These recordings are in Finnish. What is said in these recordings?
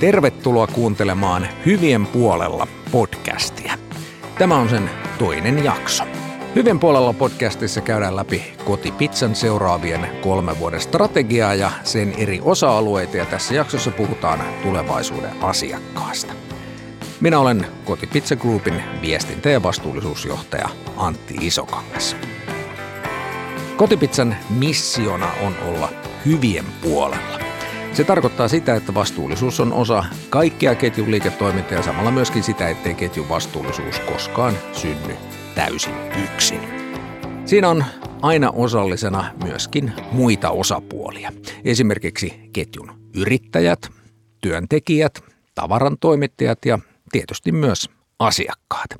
Tervetuloa kuuntelemaan Hyvien puolella podcastia. Tämä on sen toinen jakso. Hyvien puolella podcastissa käydään läpi kotipizzan seuraavien kolmen vuoden strategiaa ja sen eri osa-alueita ja tässä jaksossa puhutaan tulevaisuuden asiakkaasta. Minä olen Kotipizza Groupin viestintä- ja vastuullisuusjohtaja Antti Isokangas. Kotipizzan missiona on olla hyvien puolella. Se tarkoittaa sitä, että vastuullisuus on osa kaikkea ketjun liiketoimintaa ja samalla myöskin sitä, ettei ketjun vastuullisuus koskaan synny täysin yksin. Siinä on aina osallisena myöskin muita osapuolia. Esimerkiksi ketjun yrittäjät, työntekijät, tavaran toimittajat ja tietysti myös asiakkaat.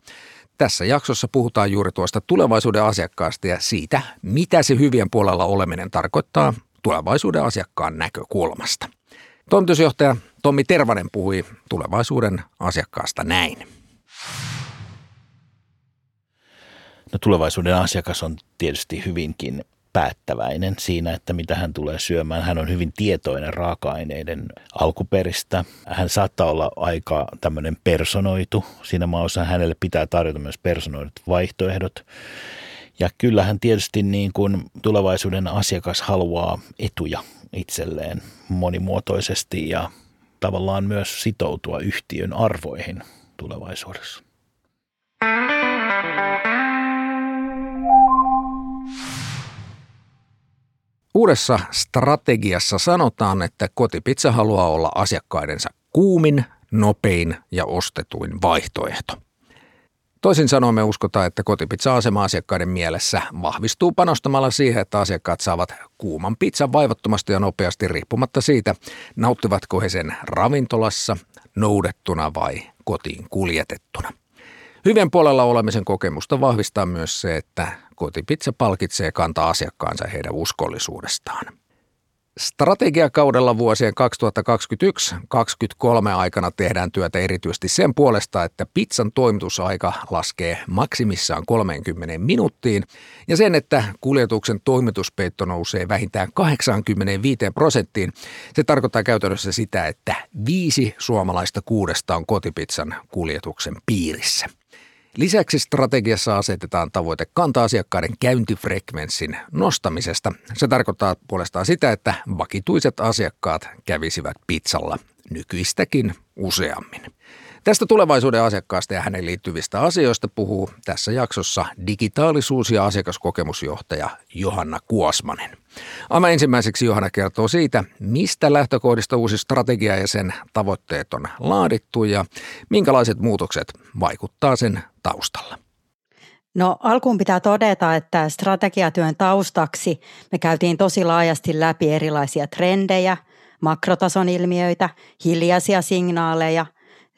Tässä jaksossa puhutaan juuri tuosta tulevaisuuden asiakkaasta ja siitä, mitä se hyvien puolella oleminen tarkoittaa tulevaisuuden asiakkaan näkökulmasta. Toimitusjohtaja Tommi Tervanen puhui tulevaisuuden asiakkaasta näin. No tulevaisuuden asiakas on tietysti hyvinkin päättäväinen siinä, että mitä hän tulee syömään. Hän on hyvin tietoinen raaka-aineiden alkuperistä. Hän saattaa olla aika tämmöinen personoitu. Siinä maassa hänelle pitää tarjota myös personoidut vaihtoehdot. Ja kyllähän tietysti niin kuin tulevaisuuden asiakas haluaa etuja itselleen monimuotoisesti ja tavallaan myös sitoutua yhtiön arvoihin tulevaisuudessa. Uudessa strategiassa sanotaan, että kotipizza haluaa olla asiakkaidensa kuumin, nopein ja ostetuin vaihtoehto. Toisin sanoen me uskotaan, että kotipizza-asema asiakkaiden mielessä vahvistuu panostamalla siihen, että asiakkaat saavat kuuman pizzan vaivattomasti ja nopeasti riippumatta siitä, nauttivatko he sen ravintolassa, noudettuna vai kotiin kuljetettuna. Hyvän puolella olemisen kokemusta vahvistaa myös se, että kotipizza palkitsee kantaa asiakkaansa heidän uskollisuudestaan. Strategiakaudella vuosien 2021-2023 aikana tehdään työtä erityisesti sen puolesta, että pizzan toimitusaika laskee maksimissaan 30 minuuttiin ja sen, että kuljetuksen toimituspeitto nousee vähintään 85 prosenttiin. Se tarkoittaa käytännössä sitä, että viisi suomalaista kuudesta on kotipizzan kuljetuksen piirissä. Lisäksi strategiassa asetetaan tavoite kanta-asiakkaiden käyntifrekvenssin nostamisesta. Se tarkoittaa puolestaan sitä, että vakituiset asiakkaat kävisivät pizzalla nykyistäkin useammin. Tästä tulevaisuuden asiakkaasta ja hänen liittyvistä asioista puhuu tässä jaksossa digitaalisuus- ja asiakaskokemusjohtaja Johanna Kuosmanen. Aivan ensimmäiseksi Johanna kertoo siitä, mistä lähtökohdista uusi strategia ja sen tavoitteet on laadittu ja minkälaiset muutokset vaikuttaa sen taustalla. No alkuun pitää todeta, että strategiatyön taustaksi me käytiin tosi laajasti läpi erilaisia trendejä, makrotason ilmiöitä, hiljaisia signaaleja,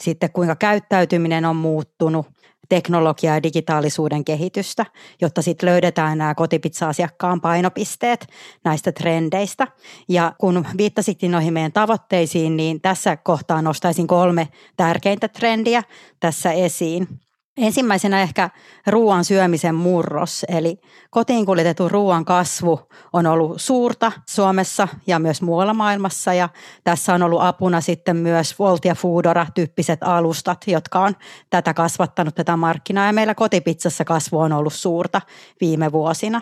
sitten kuinka käyttäytyminen on muuttunut, teknologia- ja digitaalisuuden kehitystä, jotta sitten löydetään nämä kotipizza-asiakkaan painopisteet näistä trendeistä. Ja kun viittasitkin noihin meidän tavoitteisiin, niin tässä kohtaa nostaisin kolme tärkeintä trendiä tässä esiin. Ensimmäisenä ehkä ruoan syömisen murros, eli kotiin kuljetetun ruoan kasvu on ollut suurta Suomessa ja myös muualla maailmassa ja tässä on ollut apuna sitten myös Volt ja Foodora-tyyppiset alustat, jotka on tätä kasvattanut tätä markkinaa ja meillä kotipizzassa kasvu on ollut suurta viime vuosina.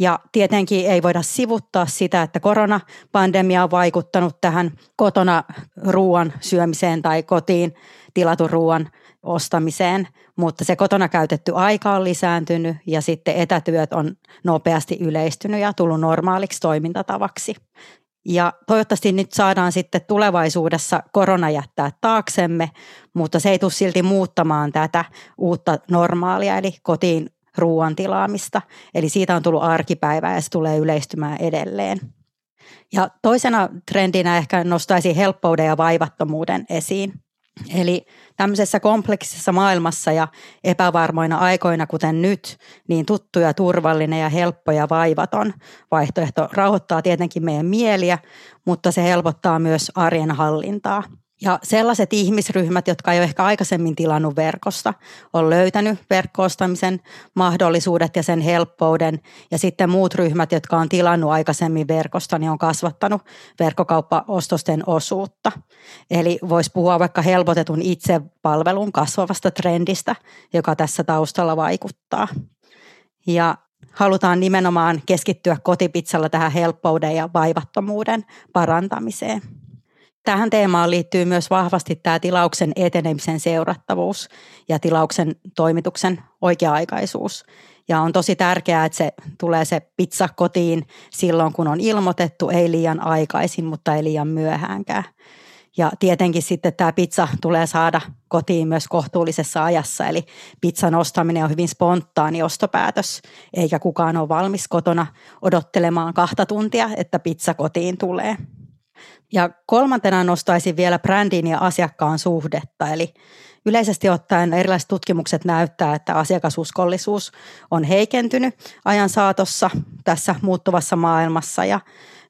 Ja tietenkin ei voida sivuttaa sitä, että koronapandemia on vaikuttanut tähän kotona ruoan syömiseen tai kotiin tilatun ruoan ostamiseen, mutta se kotona käytetty aika on lisääntynyt ja sitten etätyöt on nopeasti yleistynyt ja tullut normaaliksi toimintatavaksi. Ja toivottavasti nyt saadaan sitten tulevaisuudessa korona jättää taaksemme, mutta se ei tule silti muuttamaan tätä uutta normaalia, eli kotiin ruoan tilaamista. Eli siitä on tullut arkipäivää ja se tulee yleistymään edelleen. Ja toisena trendinä ehkä nostaisin helppouden ja vaivattomuuden esiin. Eli tämmöisessä kompleksisessa maailmassa ja epävarmoina aikoina, kuten nyt, niin tuttu ja turvallinen ja helppo ja vaivaton vaihtoehto rauhoittaa tietenkin meidän mieliä, mutta se helpottaa myös arjen hallintaa. Ja sellaiset ihmisryhmät, jotka ei ole ehkä aikaisemmin tilannut verkosta, on löytänyt verkkoostamisen mahdollisuudet ja sen helppouden. Ja sitten muut ryhmät, jotka on tilannut aikaisemmin verkosta, niin on kasvattanut verkkokauppaostosten osuutta. Eli voisi puhua vaikka helpotetun itsepalvelun kasvavasta trendistä, joka tässä taustalla vaikuttaa. Ja halutaan nimenomaan keskittyä kotipizzalla tähän helppouden ja vaivattomuuden parantamiseen. Tähän teemaan liittyy myös vahvasti tämä tilauksen etenemisen seurattavuus ja tilauksen toimituksen oikea-aikaisuus. Ja on tosi tärkeää, että se tulee se pizza kotiin silloin, kun on ilmoitettu, ei liian aikaisin, mutta ei liian myöhäänkään. Ja tietenkin sitten tämä pizza tulee saada kotiin myös kohtuullisessa ajassa, eli pizzan ostaminen on hyvin spontaani ostopäätös, eikä kukaan ole valmis kotona odottelemaan kahta tuntia, että pizza kotiin tulee. Ja kolmantena nostaisin vielä brändin ja asiakkaan suhdetta, eli Yleisesti ottaen erilaiset tutkimukset näyttää, että asiakasuskollisuus on heikentynyt ajan saatossa tässä muuttuvassa maailmassa. Ja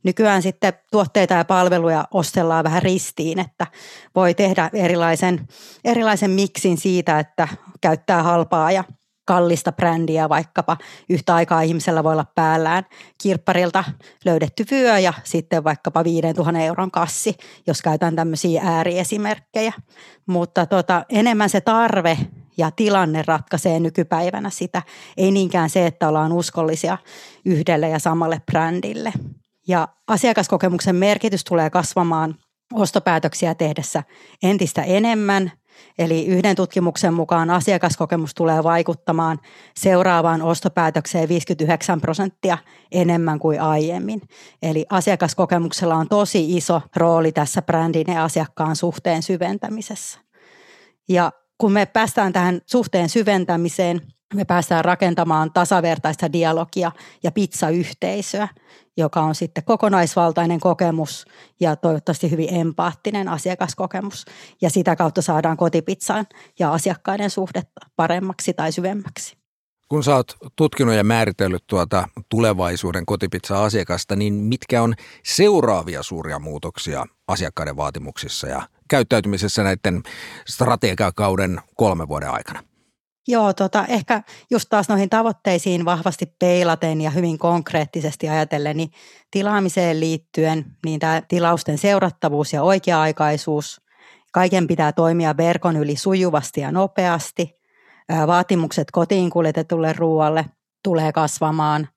nykyään sitten tuotteita ja palveluja ostellaan vähän ristiin, että voi tehdä erilaisen, erilaisen miksin siitä, että käyttää halpaa ja kallista brändiä vaikkapa. Yhtä aikaa ihmisellä voi olla päällään kirpparilta löydetty vyö ja sitten vaikkapa 5000 euron kassi, jos käytän tämmöisiä ääriesimerkkejä. Mutta tota, enemmän se tarve ja tilanne ratkaisee nykypäivänä sitä, ei niinkään se, että ollaan uskollisia yhdelle ja samalle brändille. Ja asiakaskokemuksen merkitys tulee kasvamaan ostopäätöksiä tehdessä entistä enemmän – Eli yhden tutkimuksen mukaan asiakaskokemus tulee vaikuttamaan seuraavaan ostopäätökseen 59 prosenttia enemmän kuin aiemmin. Eli asiakaskokemuksella on tosi iso rooli tässä brändin ja asiakkaan suhteen syventämisessä. Ja kun me päästään tähän suhteen syventämiseen, me päästään rakentamaan tasavertaista dialogia ja pizzayhteisöä, joka on sitten kokonaisvaltainen kokemus ja toivottavasti hyvin empaattinen asiakaskokemus. Ja sitä kautta saadaan kotipizzaan ja asiakkaiden suhdetta paremmaksi tai syvemmäksi. Kun sä oot tutkinut ja määritellyt tuota tulevaisuuden kotipizza-asiakasta, niin mitkä on seuraavia suuria muutoksia asiakkaiden vaatimuksissa ja käyttäytymisessä näiden strategiakauden kolmen vuoden aikana? Joo, tota, ehkä just taas noihin tavoitteisiin vahvasti peilaten ja hyvin konkreettisesti ajatellen, niin tilaamiseen liittyen, niin tämä tilausten seurattavuus ja oikea-aikaisuus, kaiken pitää toimia verkon yli sujuvasti ja nopeasti, vaatimukset kotiin kuljetetulle ruoalle tulee kasvamaan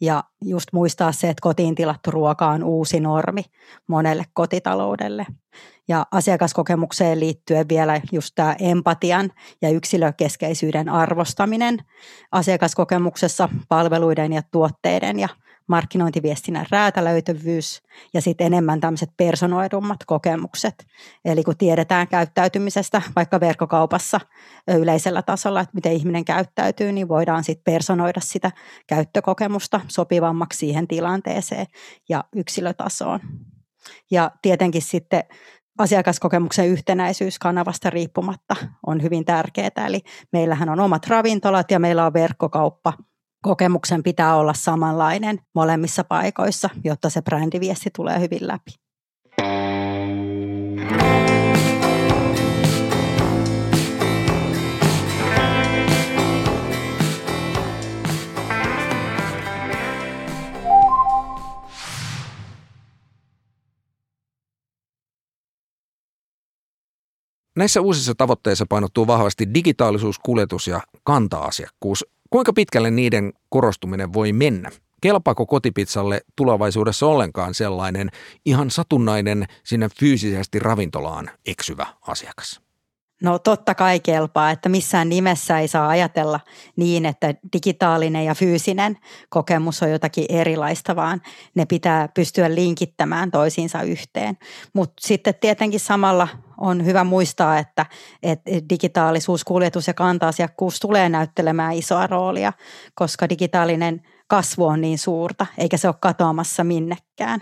ja just muistaa se, että kotiin tilattu ruoka on uusi normi monelle kotitaloudelle. Ja asiakaskokemukseen liittyen vielä just tämä empatian ja yksilökeskeisyyden arvostaminen asiakaskokemuksessa palveluiden ja tuotteiden ja markkinointiviestinnän räätälöityvyys ja sitten enemmän tämmöiset personoidummat kokemukset. Eli kun tiedetään käyttäytymisestä vaikka verkkokaupassa yleisellä tasolla, että miten ihminen käyttäytyy, niin voidaan sitten personoida sitä käyttökokemusta sopivammaksi siihen tilanteeseen ja yksilötasoon. Ja tietenkin sitten asiakaskokemuksen yhtenäisyys kanavasta riippumatta on hyvin tärkeää. Eli meillähän on omat ravintolat ja meillä on verkkokauppa. Kokemuksen pitää olla samanlainen molemmissa paikoissa, jotta se brändiviesti tulee hyvin läpi. Näissä uusissa tavoitteissa painottuu vahvasti digitaalisuus, kuljetus ja kanta-asiakkuus. Kuinka pitkälle niiden korostuminen voi mennä? Kelpaako kotipizzalle tulevaisuudessa ollenkaan sellainen ihan satunnainen sinne fyysisesti ravintolaan eksyvä asiakas? No totta kai kelpaa, että missään nimessä ei saa ajatella niin, että digitaalinen ja fyysinen kokemus on jotakin erilaista, vaan ne pitää pystyä linkittämään toisiinsa yhteen. Mutta sitten tietenkin samalla on hyvä muistaa, että, että digitaalisuus, kuljetus ja kanta-asiakkuus tulee näyttelemään isoa roolia, koska digitaalinen kasvu on niin suurta, eikä se ole katoamassa minnekään.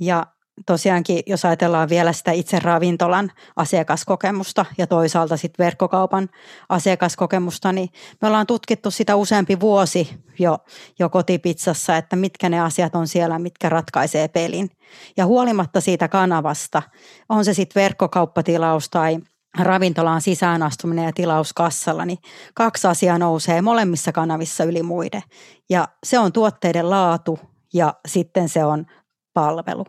Ja tosiaankin, jos ajatellaan vielä sitä itse ravintolan asiakaskokemusta ja toisaalta sitten verkkokaupan asiakaskokemusta, niin me ollaan tutkittu sitä useampi vuosi jo, jo kotipizzassa, että mitkä ne asiat on siellä, mitkä ratkaisee pelin. Ja huolimatta siitä kanavasta, on se sitten verkkokauppatilaus tai ravintolaan sisäänastuminen ja tilaus kassalla, niin kaksi asiaa nousee molemmissa kanavissa yli muiden. Ja se on tuotteiden laatu ja sitten se on palvelu.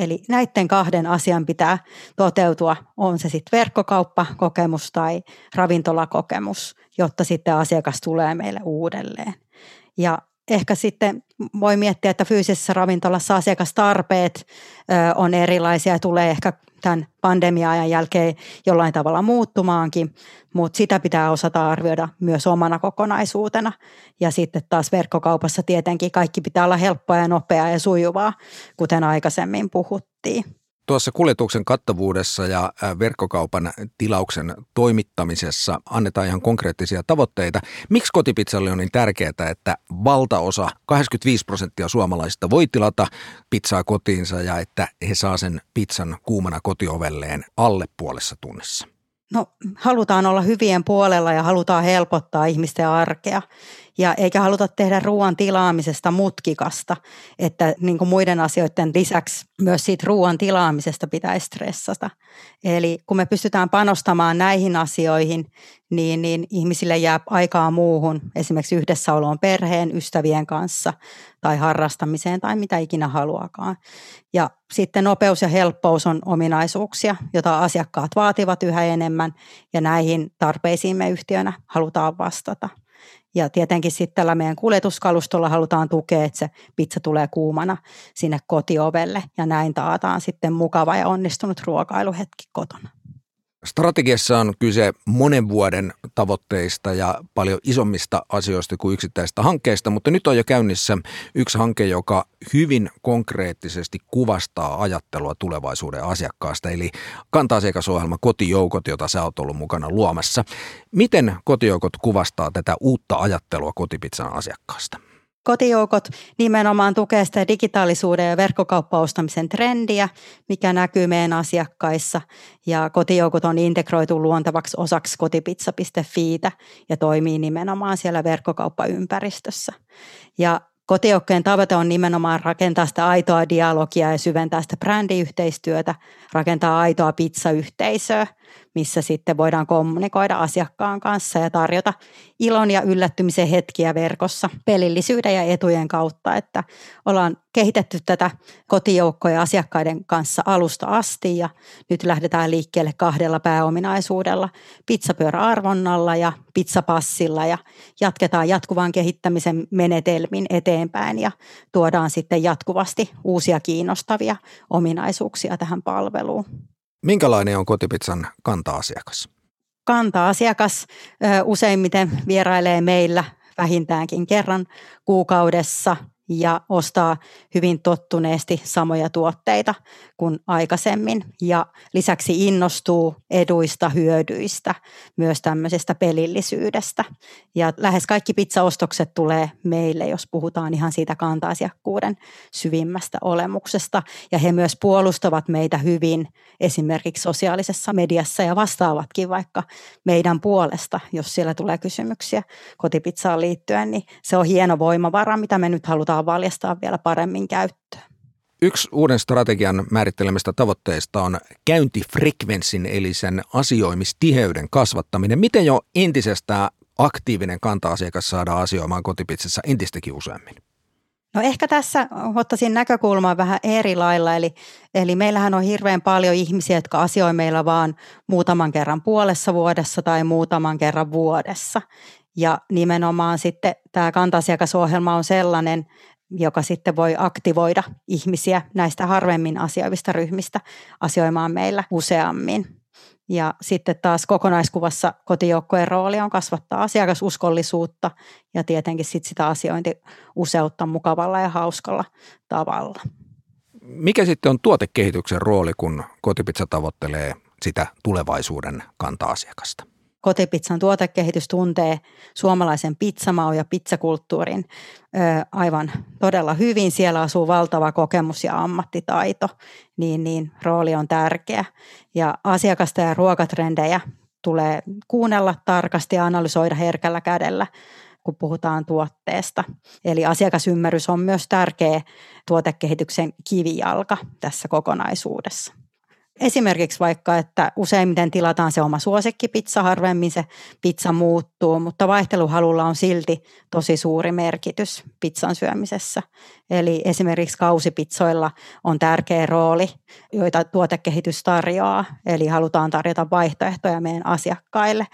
Eli näiden kahden asian pitää toteutua, on se sitten verkkokauppakokemus tai ravintolakokemus, jotta sitten asiakas tulee meille uudelleen. Ja ehkä sitten voi miettiä, että fyysisessä ravintolassa asiakastarpeet on erilaisia ja tulee ehkä tämän pandemia-ajan jälkeen jollain tavalla muuttumaankin, mutta sitä pitää osata arvioida myös omana kokonaisuutena. Ja sitten taas verkkokaupassa tietenkin kaikki pitää olla helppoa ja nopeaa ja sujuvaa, kuten aikaisemmin puhuttiin. Tuossa kuljetuksen kattavuudessa ja verkkokaupan tilauksen toimittamisessa annetaan ihan konkreettisia tavoitteita. Miksi kotipizzalle on niin tärkeää, että valtaosa, 85 prosenttia suomalaisista voi tilata pizzaa kotiinsa ja että he saa sen pizzan kuumana kotiovelleen alle puolessa tunnissa? No halutaan olla hyvien puolella ja halutaan helpottaa ihmisten arkea ja eikä haluta tehdä ruoan tilaamisesta mutkikasta, että niin kuin muiden asioiden lisäksi myös siitä ruoan tilaamisesta pitäisi stressata. Eli kun me pystytään panostamaan näihin asioihin, niin, niin ihmisille jää aikaa muuhun, esimerkiksi yhdessäoloon perheen, ystävien kanssa tai harrastamiseen tai mitä ikinä haluakaan. Ja sitten nopeus ja helppous on ominaisuuksia, joita asiakkaat vaativat yhä enemmän ja näihin tarpeisiin me yhtiönä halutaan vastata. Ja tietenkin sitten tällä meidän kuljetuskalustolla halutaan tukea, että se pizza tulee kuumana sinne kotiovelle ja näin taataan sitten mukava ja onnistunut ruokailuhetki kotona. Strategiassa on kyse monen vuoden tavoitteista ja paljon isommista asioista kuin yksittäistä hankkeista, mutta nyt on jo käynnissä yksi hanke, joka hyvin konkreettisesti kuvastaa ajattelua tulevaisuuden asiakkaasta, eli kanta-asiakasohjelma Kotijoukot, jota sä oot ollut mukana luomassa. Miten Kotijoukot kuvastaa tätä uutta ajattelua kotipizzan asiakkaasta? Kotijoukot nimenomaan tukee sitä digitaalisuuden ja verkkokauppaustamisen trendiä, mikä näkyy meidän asiakkaissa. Ja kotijoukot on integroitu luontavaksi osaksi kotipizza.fiitä ja toimii nimenomaan siellä verkkokauppaympäristössä. Ja Kotijoukkojen tavoite on nimenomaan rakentaa sitä aitoa dialogia ja syventää sitä brändiyhteistyötä, rakentaa aitoa pizzayhteisöä, missä sitten voidaan kommunikoida asiakkaan kanssa ja tarjota ilon ja yllättymisen hetkiä verkossa pelillisyyden ja etujen kautta, että ollaan kehitetty tätä kotijoukkoja asiakkaiden kanssa alusta asti ja nyt lähdetään liikkeelle kahdella pääominaisuudella, pizzapyöräarvonnalla ja pizzapassilla ja jatketaan jatkuvan kehittämisen menetelmin eteenpäin ja tuodaan sitten jatkuvasti uusia kiinnostavia ominaisuuksia tähän palveluun. Minkälainen on kotipizzan kanta-asiakas? Kanta-asiakas useimmiten vierailee meillä vähintäänkin kerran kuukaudessa ja ostaa hyvin tottuneesti samoja tuotteita kuin aikaisemmin ja lisäksi innostuu eduista, hyödyistä, myös tämmöisestä pelillisyydestä. Ja lähes kaikki pizzaostokset tulee meille, jos puhutaan ihan siitä kanta-asiakkuuden syvimmästä olemuksesta. Ja he myös puolustavat meitä hyvin esimerkiksi sosiaalisessa mediassa ja vastaavatkin vaikka meidän puolesta, jos siellä tulee kysymyksiä kotipizzaan liittyen, niin se on hieno voimavara, mitä me nyt halutaan valjastaa vielä paremmin käyttöön. Yksi uuden strategian määrittelemistä tavoitteista on käyntifrekvenssin eli sen asioimistiheyden kasvattaminen. Miten jo entisestään aktiivinen kanta-asiakas saadaan asioimaan kotipitsassa entistäkin useammin? No ehkä tässä ottaisin näkökulmaa vähän eri lailla, eli, eli meillähän on hirveän paljon ihmisiä, jotka asioi meillä vaan muutaman kerran puolessa vuodessa tai muutaman kerran vuodessa. Ja nimenomaan sitten tämä kanta-asiakasohjelma on sellainen, joka sitten voi aktivoida ihmisiä näistä harvemmin asioivista ryhmistä asioimaan meillä useammin. Ja sitten taas kokonaiskuvassa kotijoukkojen rooli on kasvattaa asiakasuskollisuutta ja tietenkin sit sitä asiointiuseutta mukavalla ja hauskalla tavalla. Mikä sitten on tuotekehityksen rooli, kun kotipizza tavoittelee sitä tulevaisuuden kanta-asiakasta? Kotipizzan tuotekehitys tuntee suomalaisen pizzamaun ja pizzakulttuurin ö, aivan todella hyvin. Siellä asuu valtava kokemus ja ammattitaito, niin, niin rooli on tärkeä. Ja asiakasta ja ruokatrendejä tulee kuunnella tarkasti ja analysoida herkällä kädellä kun puhutaan tuotteesta. Eli asiakasymmärrys on myös tärkeä tuotekehityksen kivijalka tässä kokonaisuudessa. Esimerkiksi vaikka, että useimmiten tilataan se oma suosikkipizza, harvemmin se pizza muuttuu, mutta vaihteluhalulla on silti tosi suuri merkitys pizzan syömisessä. Eli esimerkiksi kausipizzoilla on tärkeä rooli, joita tuotekehitys tarjoaa, eli halutaan tarjota vaihtoehtoja meidän asiakkaille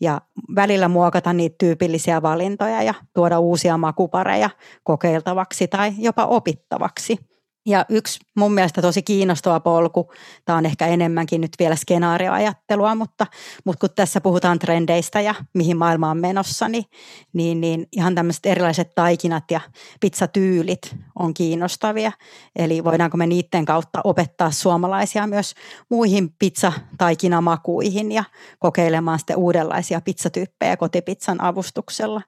ja välillä muokata niitä tyypillisiä valintoja ja tuoda uusia makupareja kokeiltavaksi tai jopa opittavaksi – ja yksi mun mielestä tosi kiinnostava polku, tämä on ehkä enemmänkin nyt vielä skenaarioajattelua, mutta, mutta kun tässä puhutaan trendeistä ja mihin maailma on menossa, niin, niin, niin ihan tämmöiset erilaiset taikinat ja pizzatyylit on kiinnostavia. Eli voidaanko me niiden kautta opettaa suomalaisia myös muihin pizzataikinamakuihin ja kokeilemaan sitten uudenlaisia pizzatyyppejä kotipizzan avustuksella.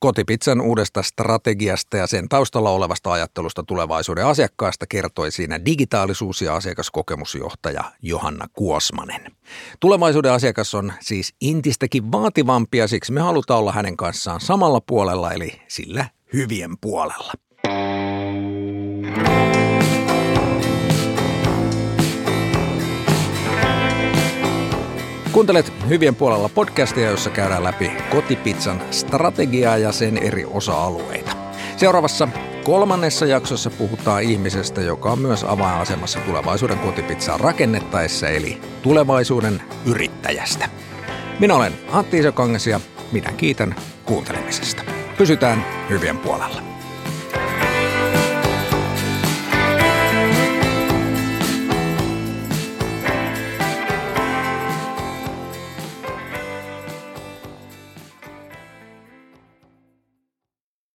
Kotipizzan uudesta strategiasta ja sen taustalla olevasta ajattelusta tulevaisuuden asiakkaasta kertoi siinä digitaalisuus- ja asiakaskokemusjohtaja Johanna Kuosmanen. Tulevaisuuden asiakas on siis intistäkin vaativampi siksi me halutaan olla hänen kanssaan samalla puolella eli sillä hyvien puolella. Kuuntelet Hyvien puolella podcastia, jossa käydään läpi kotipizzan strategiaa ja sen eri osa-alueita. Seuraavassa kolmannessa jaksossa puhutaan ihmisestä, joka on myös avainasemassa tulevaisuuden kotipizzaa rakennettaessa, eli tulevaisuuden yrittäjästä. Minä olen Antti Isokangas ja minä kiitän kuuntelemisesta. Pysytään hyvien puolella.